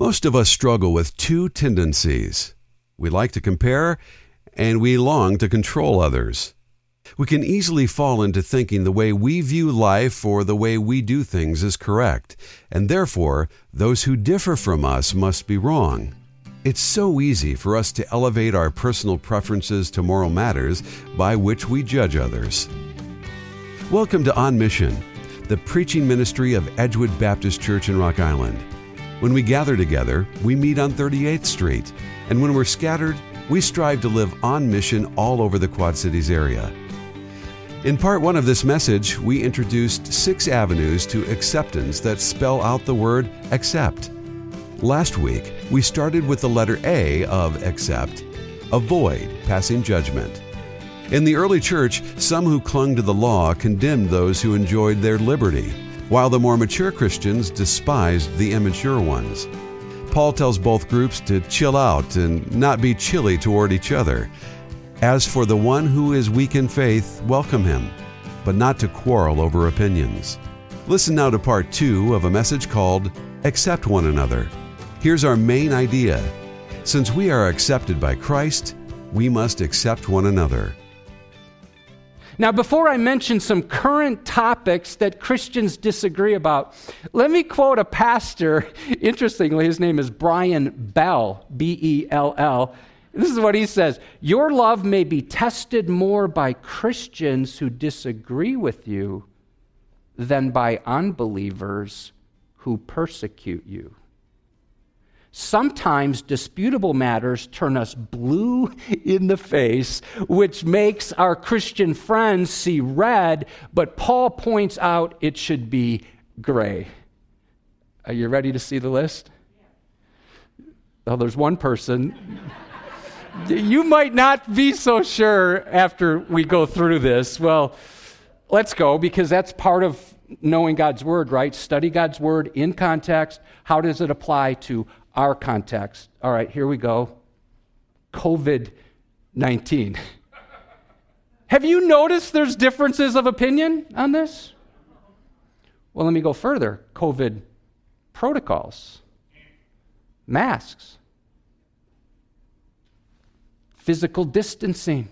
Most of us struggle with two tendencies. We like to compare, and we long to control others. We can easily fall into thinking the way we view life or the way we do things is correct, and therefore those who differ from us must be wrong. It's so easy for us to elevate our personal preferences to moral matters by which we judge others. Welcome to On Mission, the preaching ministry of Edgewood Baptist Church in Rock Island. When we gather together, we meet on 38th Street, and when we're scattered, we strive to live on mission all over the Quad Cities area. In part one of this message, we introduced six avenues to acceptance that spell out the word accept. Last week, we started with the letter A of accept avoid passing judgment. In the early church, some who clung to the law condemned those who enjoyed their liberty while the more mature Christians despised the immature ones. Paul tells both groups to chill out and not be chilly toward each other. As for the one who is weak in faith, welcome him, but not to quarrel over opinions. Listen now to part two of a message called Accept One Another. Here's our main idea Since we are accepted by Christ, we must accept one another. Now, before I mention some current topics that Christians disagree about, let me quote a pastor. Interestingly, his name is Brian Bell, B E L L. This is what he says Your love may be tested more by Christians who disagree with you than by unbelievers who persecute you. Sometimes disputable matters turn us blue in the face, which makes our Christian friends see red, but Paul points out it should be gray. Are you ready to see the list? Oh, there's one person. you might not be so sure after we go through this. Well, let's go because that's part of knowing God's word, right? Study God's word in context. How does it apply to our context. All right, here we go. COVID 19. Have you noticed there's differences of opinion on this? Well, let me go further. COVID protocols, masks, physical distancing.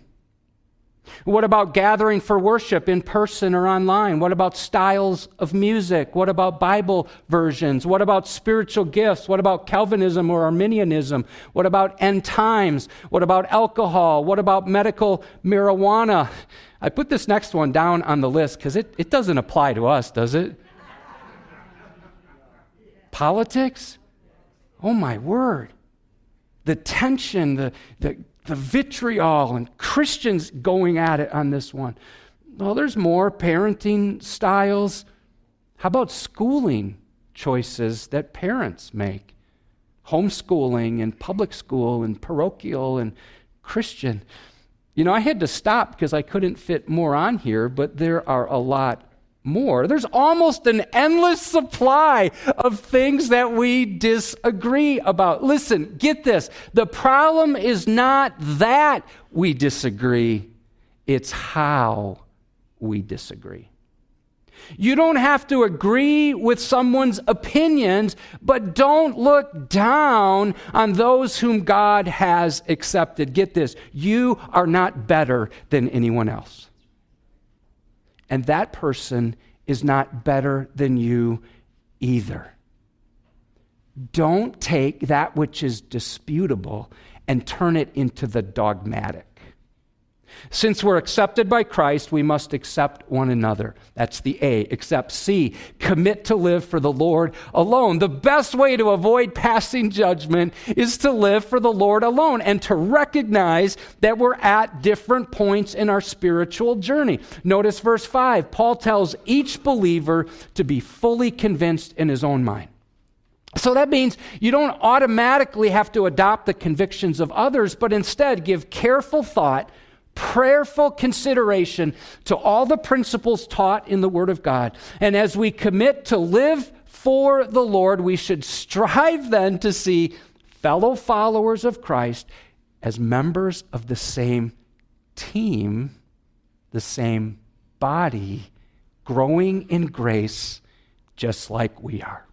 What about gathering for worship in person or online? What about styles of music? What about Bible versions? What about spiritual gifts? What about Calvinism or Arminianism? What about end times? What about alcohol? What about medical marijuana? I put this next one down on the list because it, it doesn't apply to us, does it? Politics? Oh my word. The tension, the, the the vitriol and Christians going at it on this one. Well, there's more parenting styles. How about schooling choices that parents make? Homeschooling and public school and parochial and Christian. You know, I had to stop because I couldn't fit more on here, but there are a lot more. There's almost an endless supply of things that we disagree about. Listen, get this. The problem is not that we disagree, it's how we disagree. You don't have to agree with someone's opinions, but don't look down on those whom God has accepted. Get this you are not better than anyone else and that person is not better than you either. Don't take that which is disputable and turn it into the dogmatic. Since we're accepted by Christ, we must accept one another. That's the A. Accept C. Commit to live for the Lord alone. The best way to avoid passing judgment is to live for the Lord alone and to recognize that we're at different points in our spiritual journey. Notice verse 5. Paul tells each believer to be fully convinced in his own mind. So that means you don't automatically have to adopt the convictions of others, but instead give careful thought prayerful consideration to all the principles taught in the Word of God. And as we commit to live for the Lord, we should strive then to see fellow followers of Christ as members of the same team, the same body, growing in grace just like we are.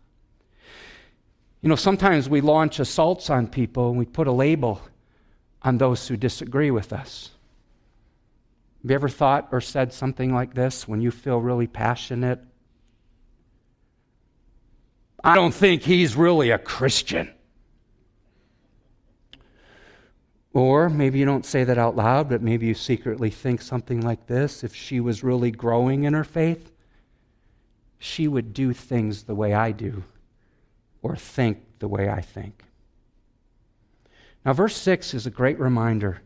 You know, sometimes we launch assaults on people and we put a label on those who disagree with us. Have you ever thought or said something like this when you feel really passionate? I don't think he's really a Christian. Or maybe you don't say that out loud, but maybe you secretly think something like this. If she was really growing in her faith, she would do things the way I do or think the way I think. Now, verse 6 is a great reminder.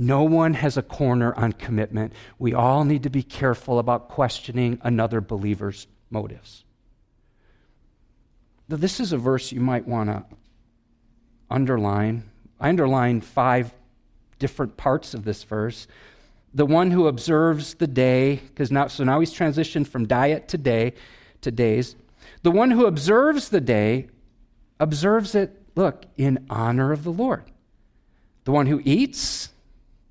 No one has a corner on commitment. We all need to be careful about questioning another believer's motives. Now, This is a verse you might want to underline. I underlined five different parts of this verse. The one who observes the day, because now, so now he's transitioned from diet to day to days. The one who observes the day observes it, look, in honor of the Lord. The one who eats,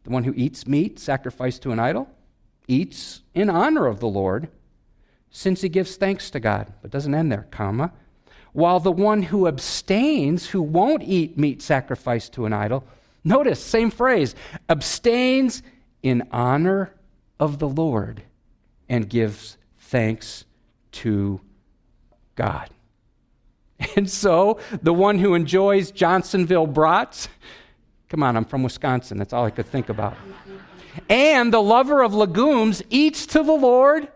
the one who eats meat sacrificed to an idol, eats in honor of the Lord, since he gives thanks to God. But doesn't end there, comma. While the one who abstains, who won't eat meat sacrificed to an idol, notice, same phrase, abstains in honor of the Lord and gives thanks to God. And so, the one who enjoys Johnsonville brats, come on, I'm from Wisconsin, that's all I could think about. And the lover of legumes eats to the Lord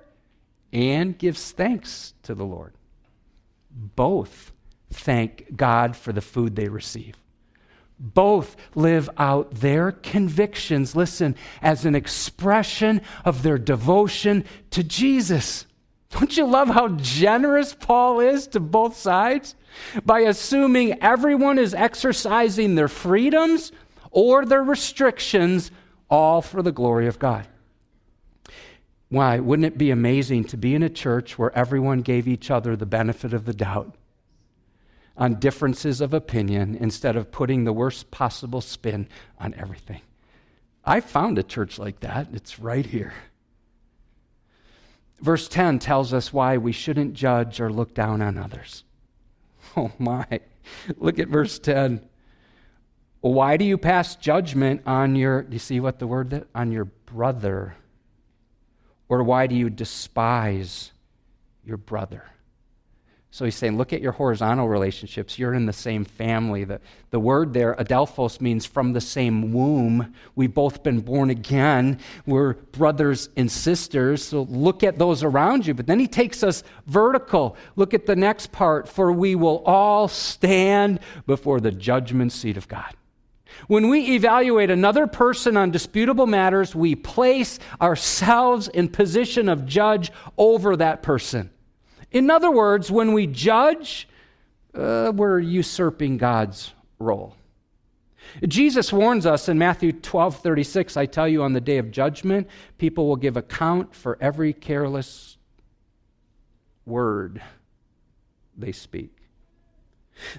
and gives thanks to the Lord. Both thank God for the food they receive. Both live out their convictions, listen, as an expression of their devotion to Jesus. Don't you love how generous Paul is to both sides? By assuming everyone is exercising their freedoms or their restrictions, all for the glory of God. Why? Wouldn't it be amazing to be in a church where everyone gave each other the benefit of the doubt on differences of opinion instead of putting the worst possible spin on everything? I found a church like that. It's right here. Verse 10 tells us why we shouldn't judge or look down on others. Oh my. Look at verse 10. Why do you pass judgment on your, do you see what the word that? On your brother? Or why do you despise your brother? So he's saying, look at your horizontal relationships. You're in the same family. The, the word there, adelphos, means from the same womb. We've both been born again. We're brothers and sisters. So look at those around you. But then he takes us vertical. Look at the next part. For we will all stand before the judgment seat of God. When we evaluate another person on disputable matters, we place ourselves in position of judge over that person. In other words, when we judge, uh, we're usurping God's role. Jesus warns us in Matthew 12 36, I tell you, on the day of judgment, people will give account for every careless word they speak.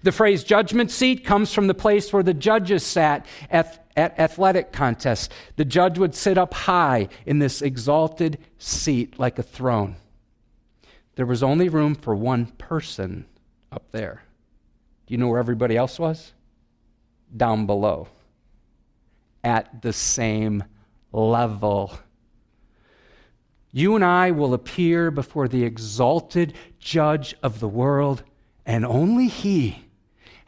The phrase judgment seat comes from the place where the judges sat at, at athletic contests. The judge would sit up high in this exalted seat like a throne there was only room for one person up there. Do you know where everybody else was? Down below, at the same level. You and I will appear before the exalted judge of the world, and only He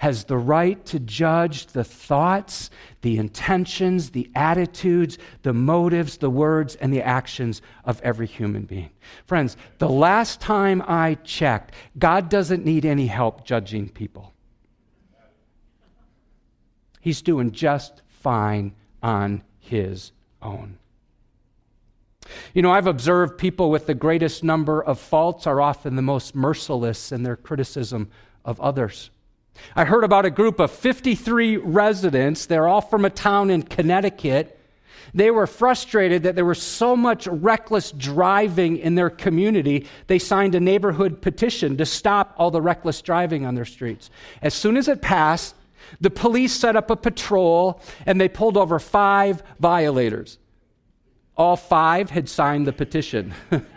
has the right to judge the thoughts, the intentions, the attitudes, the motives, the words, and the actions of every human being. Friends, the last time I checked, God doesn't need any help judging people. He's doing just fine on his own. You know, I've observed people with the greatest number of faults are often the most merciless in their criticism of others. I heard about a group of 53 residents. They're all from a town in Connecticut. They were frustrated that there was so much reckless driving in their community. They signed a neighborhood petition to stop all the reckless driving on their streets. As soon as it passed, the police set up a patrol and they pulled over five violators. All five had signed the petition.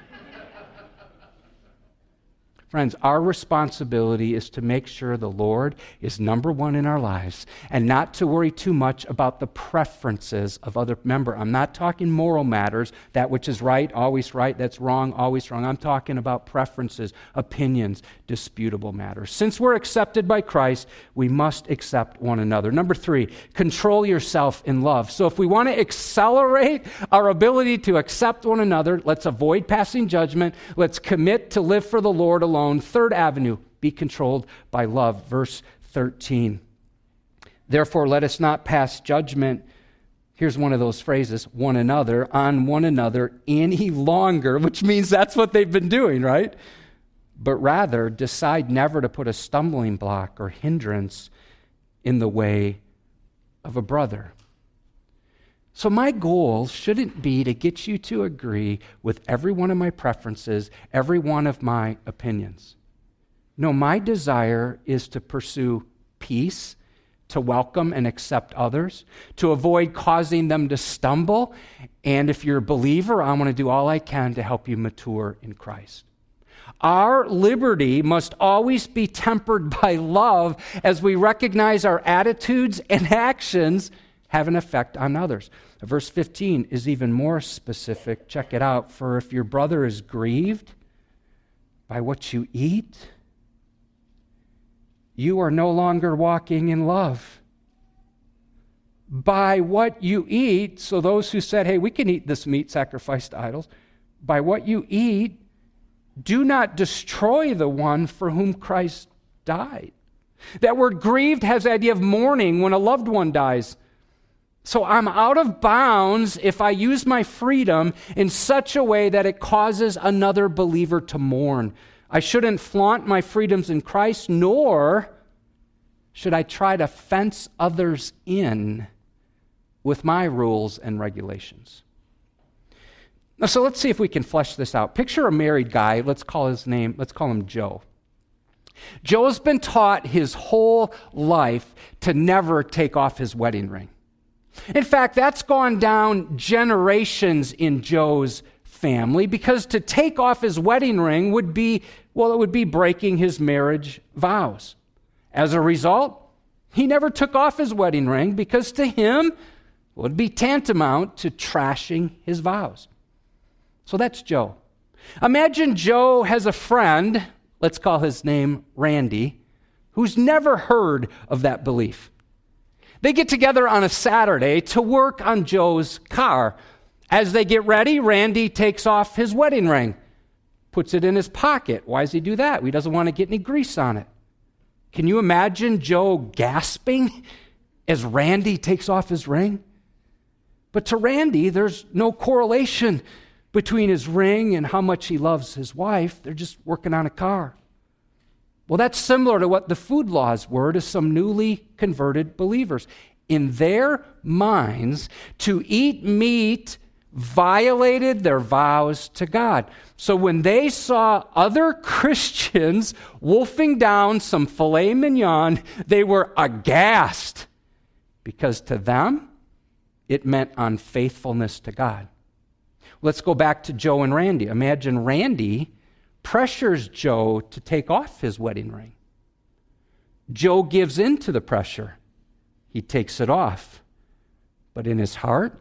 Friends, our responsibility is to make sure the Lord is number one in our lives and not to worry too much about the preferences of other member. I'm not talking moral matters, that which is right, always right, that's wrong, always wrong. I'm talking about preferences, opinions, disputable matters. Since we're accepted by Christ, we must accept one another. Number three, control yourself in love. So if we want to accelerate our ability to accept one another, let's avoid passing judgment. Let's commit to live for the Lord alone alone. Third avenue, be controlled by love. Verse 13. Therefore, let us not pass judgment. Here's one of those phrases one another, on one another any longer, which means that's what they've been doing, right? But rather, decide never to put a stumbling block or hindrance in the way of a brother. So, my goal shouldn't be to get you to agree with every one of my preferences, every one of my opinions. No, my desire is to pursue peace, to welcome and accept others, to avoid causing them to stumble. And if you're a believer, I want to do all I can to help you mature in Christ. Our liberty must always be tempered by love as we recognize our attitudes and actions have an effect on others. Verse 15 is even more specific. Check it out. For if your brother is grieved by what you eat, you are no longer walking in love. By what you eat, so those who said, hey, we can eat this meat sacrificed to idols, by what you eat, do not destroy the one for whom Christ died. That word grieved has the idea of mourning when a loved one dies. So I'm out of bounds if I use my freedom in such a way that it causes another believer to mourn. I shouldn't flaunt my freedoms in Christ, nor should I try to fence others in with my rules and regulations. Now, so let's see if we can flesh this out. Picture a married guy. Let's call his name, let's call him Joe. Joe's been taught his whole life to never take off his wedding ring. In fact, that's gone down generations in Joe's family because to take off his wedding ring would be, well, it would be breaking his marriage vows. As a result, he never took off his wedding ring because to him it would be tantamount to trashing his vows. So that's Joe. Imagine Joe has a friend, let's call his name Randy, who's never heard of that belief. They get together on a Saturday to work on Joe's car. As they get ready, Randy takes off his wedding ring, puts it in his pocket. Why does he do that? He doesn't want to get any grease on it. Can you imagine Joe gasping as Randy takes off his ring? But to Randy, there's no correlation between his ring and how much he loves his wife. They're just working on a car. Well, that's similar to what the food laws were to some newly converted believers. In their minds, to eat meat violated their vows to God. So when they saw other Christians wolfing down some filet mignon, they were aghast because to them, it meant unfaithfulness to God. Let's go back to Joe and Randy. Imagine Randy pressures Joe to take off his wedding ring. Joe gives in to the pressure. He takes it off. But in his heart,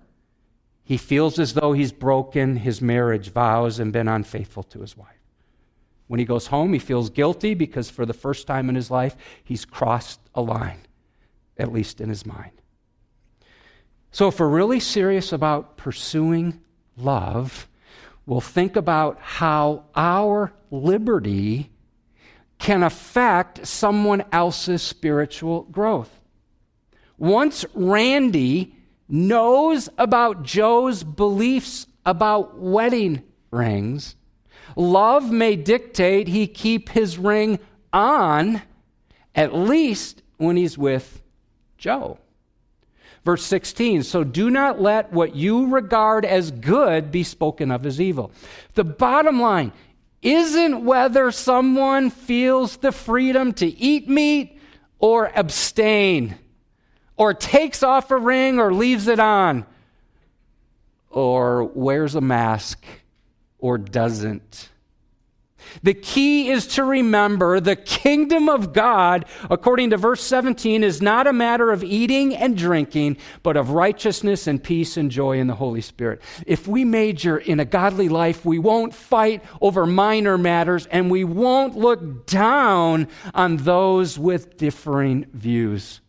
he feels as though he's broken his marriage vows and been unfaithful to his wife. When he goes home, he feels guilty because for the first time in his life, he's crossed a line, at least in his mind. So, if we're really serious about pursuing love, we'll think about how our liberty can affect someone else's spiritual growth. Once Randy knows about Joe's beliefs about wedding rings, love may dictate he keep his ring on at least when he's with Joe. Verse 16, so do not let what you regard as good be spoken of as evil. The bottom line isn't whether someone feels the freedom to eat meat or abstain, or takes off a ring or leaves it on, or wears a mask or doesn't. The key is to remember the kingdom of God, according to verse 17, is not a matter of eating and drinking, but of righteousness and peace and joy in the Holy Spirit. If we major in a godly life, we won't fight over minor matters and we won't look down on those with differing views.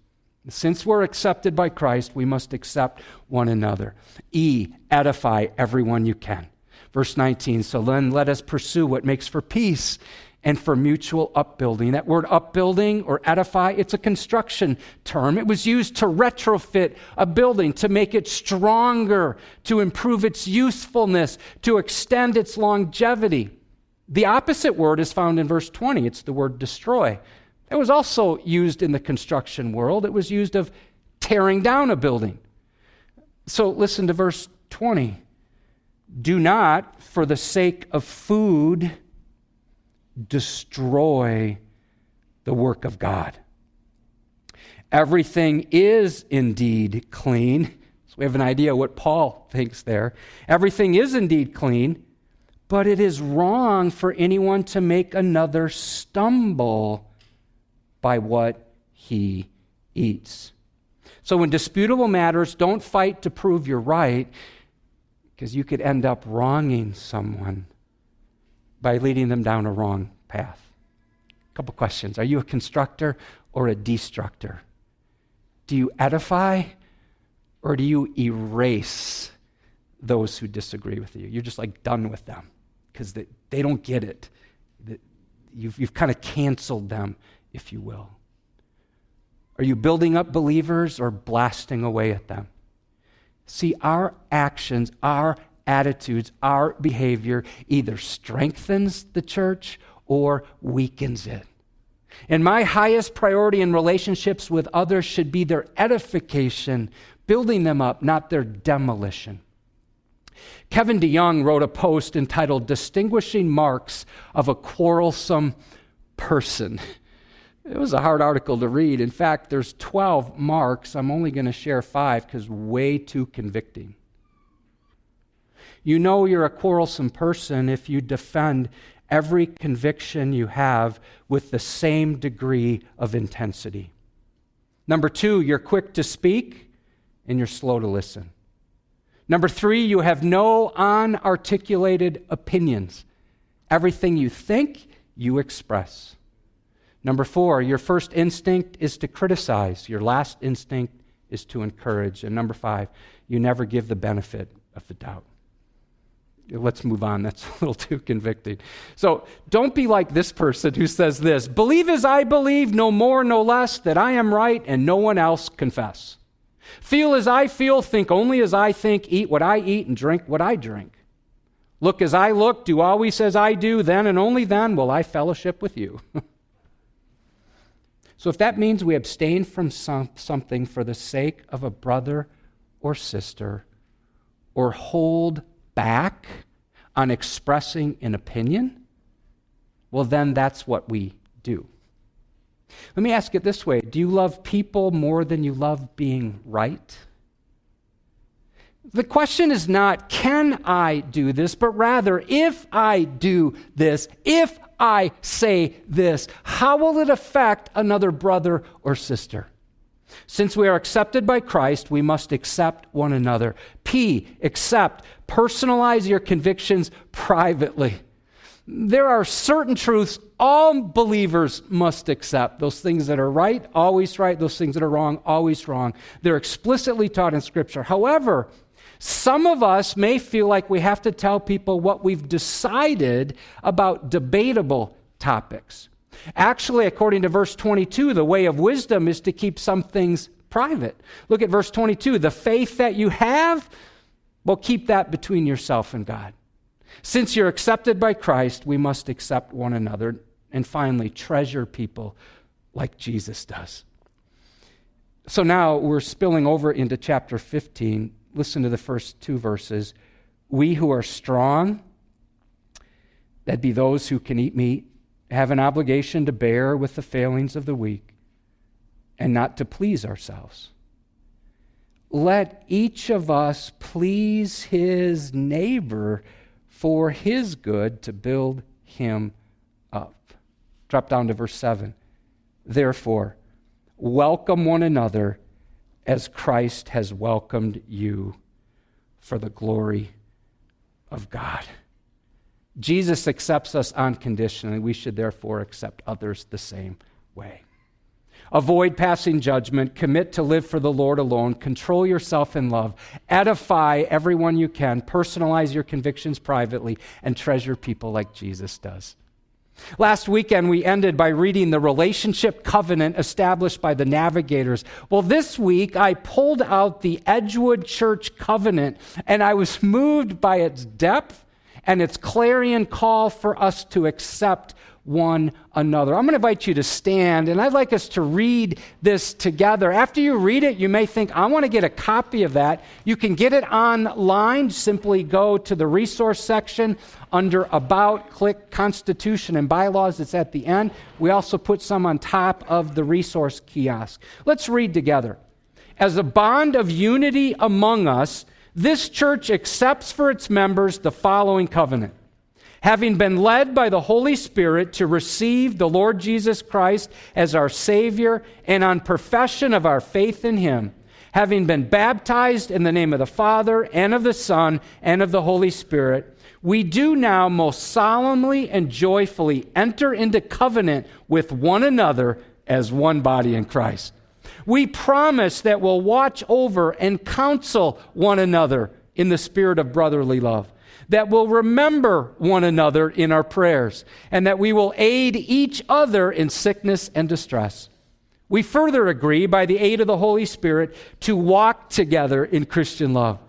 Since we're accepted by Christ, we must accept one another. E, edify everyone you can. Verse 19, so then let us pursue what makes for peace and for mutual upbuilding. That word upbuilding or edify, it's a construction term. It was used to retrofit a building, to make it stronger, to improve its usefulness, to extend its longevity. The opposite word is found in verse 20. It's the word destroy. It was also used in the construction world. It was used of tearing down a building. So listen to verse 20. Do not, for the sake of food, destroy the work of God. Everything is indeed clean. So we have an idea what Paul thinks there. Everything is indeed clean, but it is wrong for anyone to make another stumble by what he eats. So, in disputable matters, don't fight to prove you're right because you could end up wronging someone by leading them down a wrong path. A couple questions Are you a constructor or a destructor? Do you edify or do you erase those who disagree with you? You're just like done with them because they, they don't get it. You've, you've kind of canceled them, if you will. Are you building up believers or blasting away at them? See, our actions, our attitudes, our behavior either strengthens the church or weakens it. And my highest priority in relationships with others should be their edification, building them up, not their demolition. Kevin DeYoung wrote a post entitled Distinguishing Marks of a Quarrelsome Person. It was a hard article to read. In fact, there's 12 marks. I'm only going to share five because way too convicting. You know you're a quarrelsome person if you defend every conviction you have with the same degree of intensity. Number two, you're quick to speak and you're slow to listen. Number three, you have no unarticulated opinions. Everything you think, you express. Number four, your first instinct is to criticize, your last instinct is to encourage. And number five, you never give the benefit of the doubt. Let's move on. That's a little too convicting. So don't be like this person who says this Believe as I believe, no more, no less, that I am right and no one else confess. Feel as I feel, think only as I think, eat what I eat, and drink what I drink. Look as I look, do always as I do, then and only then will I fellowship with you. So if that means we abstain from some, something for the sake of a brother or sister, or hold back on expressing an opinion, well, then that's what we do. Let me ask it this way Do you love people more than you love being right? The question is not, can I do this, but rather, if I do this, if I say this, how will it affect another brother or sister? Since we are accepted by Christ, we must accept one another. P, accept. Personalize your convictions privately. There are certain truths all believers must accept. Those things that are right, always right. Those things that are wrong, always wrong. They're explicitly taught in Scripture. However, some of us may feel like we have to tell people what we've decided about debatable topics. Actually, according to verse 22, the way of wisdom is to keep some things private. Look at verse 22. The faith that you have, well, keep that between yourself and God. Since you're accepted by Christ, we must accept one another. And finally, treasure people like Jesus does. So now we're spilling over into chapter 15 listen to the first two verses. We who are strong, that be those who can eat meat, have an obligation to bear with the failings of the weak and not to please ourselves. Let each of us please his neighbor for his good to build him up. Drop down to verse 7. Therefore, welcome one another as Christ has welcomed you for the glory of God. Jesus accepts us unconditionally. We should therefore accept others the same way. Avoid passing judgment. Commit to live for the Lord alone. Control yourself in love. Edify everyone you can. Personalize your convictions privately and treasure people like Jesus does. Last weekend, we ended by reading the relationship covenant established by the navigators. Well, this week, I pulled out the Edgewood Church covenant, and I was moved by its depth and its clarion call for us to accept one another. I'm going to invite you to stand, and I'd like us to read this together. After you read it, you may think, I want to get a copy of that. You can get it online. Simply go to the resource section under About, click Constitution and Bylaws. It's at the end. We also put some on top of the resource kiosk. Let's read together. As a bond of unity among us, this church accepts for its members the following covenant having been led by the Holy Spirit to receive the Lord Jesus Christ as our Savior, and on profession of our faith in Him, having been baptized in the name of the Father, and of the Son, and of the Holy Spirit, we do now most solemnly and joyfully enter into covenant with one another as one body in Christ. We promise that we'll watch over and counsel one another in the spirit of brotherly love that we will remember one another in our prayers, and that we will aid each other in sickness and distress. We further agree, by the aid of the Holy Spirit, to walk together in Christian love,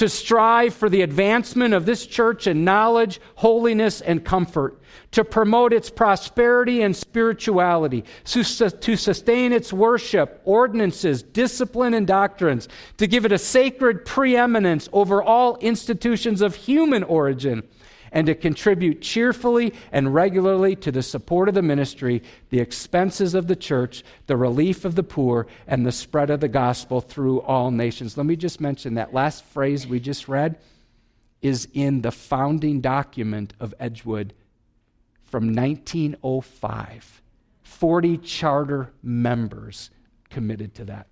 to strive for the advancement of this church in knowledge, holiness, and comfort, to promote its prosperity and spirituality, to, sustain its worship, ordinances, discipline, and doctrines, to give it a sacred preeminence over all institutions of human origin, and to contribute cheerfully and regularly to the support of the ministry, the expenses of the church, the relief of the poor, and the spread of the gospel through all nations. Let me just mention that last phrase we just read is in the founding document of Edgewood from 1905. 40 charter members committed to that.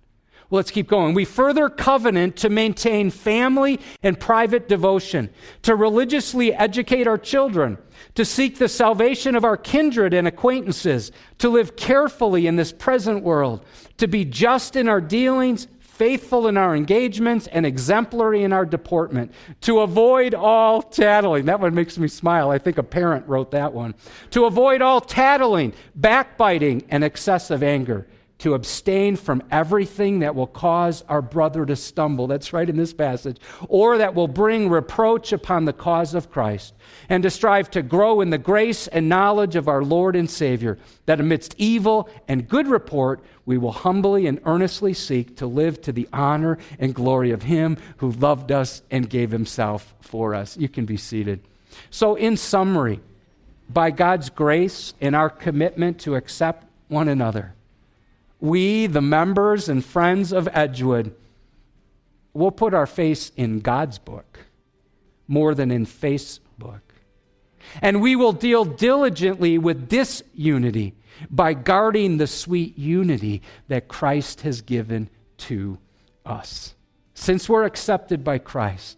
Let's keep going. We further covenant to maintain family and private devotion, to religiously educate our children, to seek the salvation of our kindred and acquaintances, to live carefully in this present world, to be just in our dealings, faithful in our engagements, and exemplary in our deportment, to avoid all tattling. That one makes me smile. I think a parent wrote that one. To avoid all tattling, backbiting, and excessive anger to abstain from everything that will cause our brother to stumble. That's right in this passage. Or that will bring reproach upon the cause of Christ. And to strive to grow in the grace and knowledge of our Lord and Savior, that amidst evil and good report, we will humbly and earnestly seek to live to the honor and glory of Him who loved us and gave Himself for us. You can be seated. So, in summary, by God's grace and our commitment to accept one another, we, the members and friends of Edgewood, will put our face in God's book more than in Facebook. And we will deal diligently with disunity by guarding the sweet unity that Christ has given to us. Since we're accepted by Christ,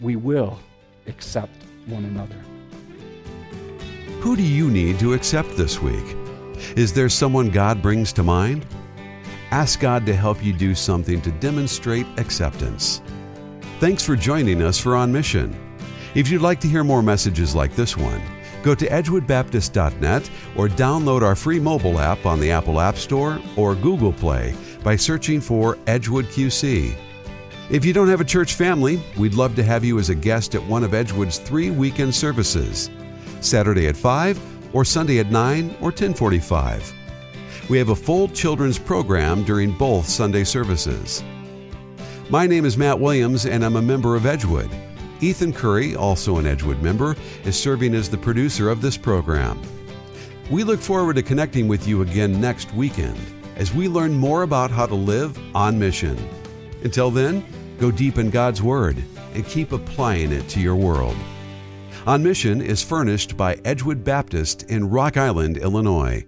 we will accept one another. Who do you need to accept this week? Is there someone God brings to mind? Ask God to help you do something to demonstrate acceptance. Thanks for joining us for On Mission. If you'd like to hear more messages like this one, go to edgewoodbaptist.net or download our free mobile app on the Apple App Store or Google Play by searching for Edgewood QC. If you don't have a church family, we'd love to have you as a guest at one of Edgewood's three weekend services Saturday at 5 or Sunday at 9 or 1045. We have a full children's program during both Sunday services. My name is Matt Williams and I'm a member of Edgewood. Ethan Curry, also an Edgewood member, is serving as the producer of this program. We look forward to connecting with you again next weekend as we learn more about how to live on mission. Until then, go deep in God's Word and keep applying it to your world. On Mission is furnished by Edgewood Baptist in Rock Island, Illinois.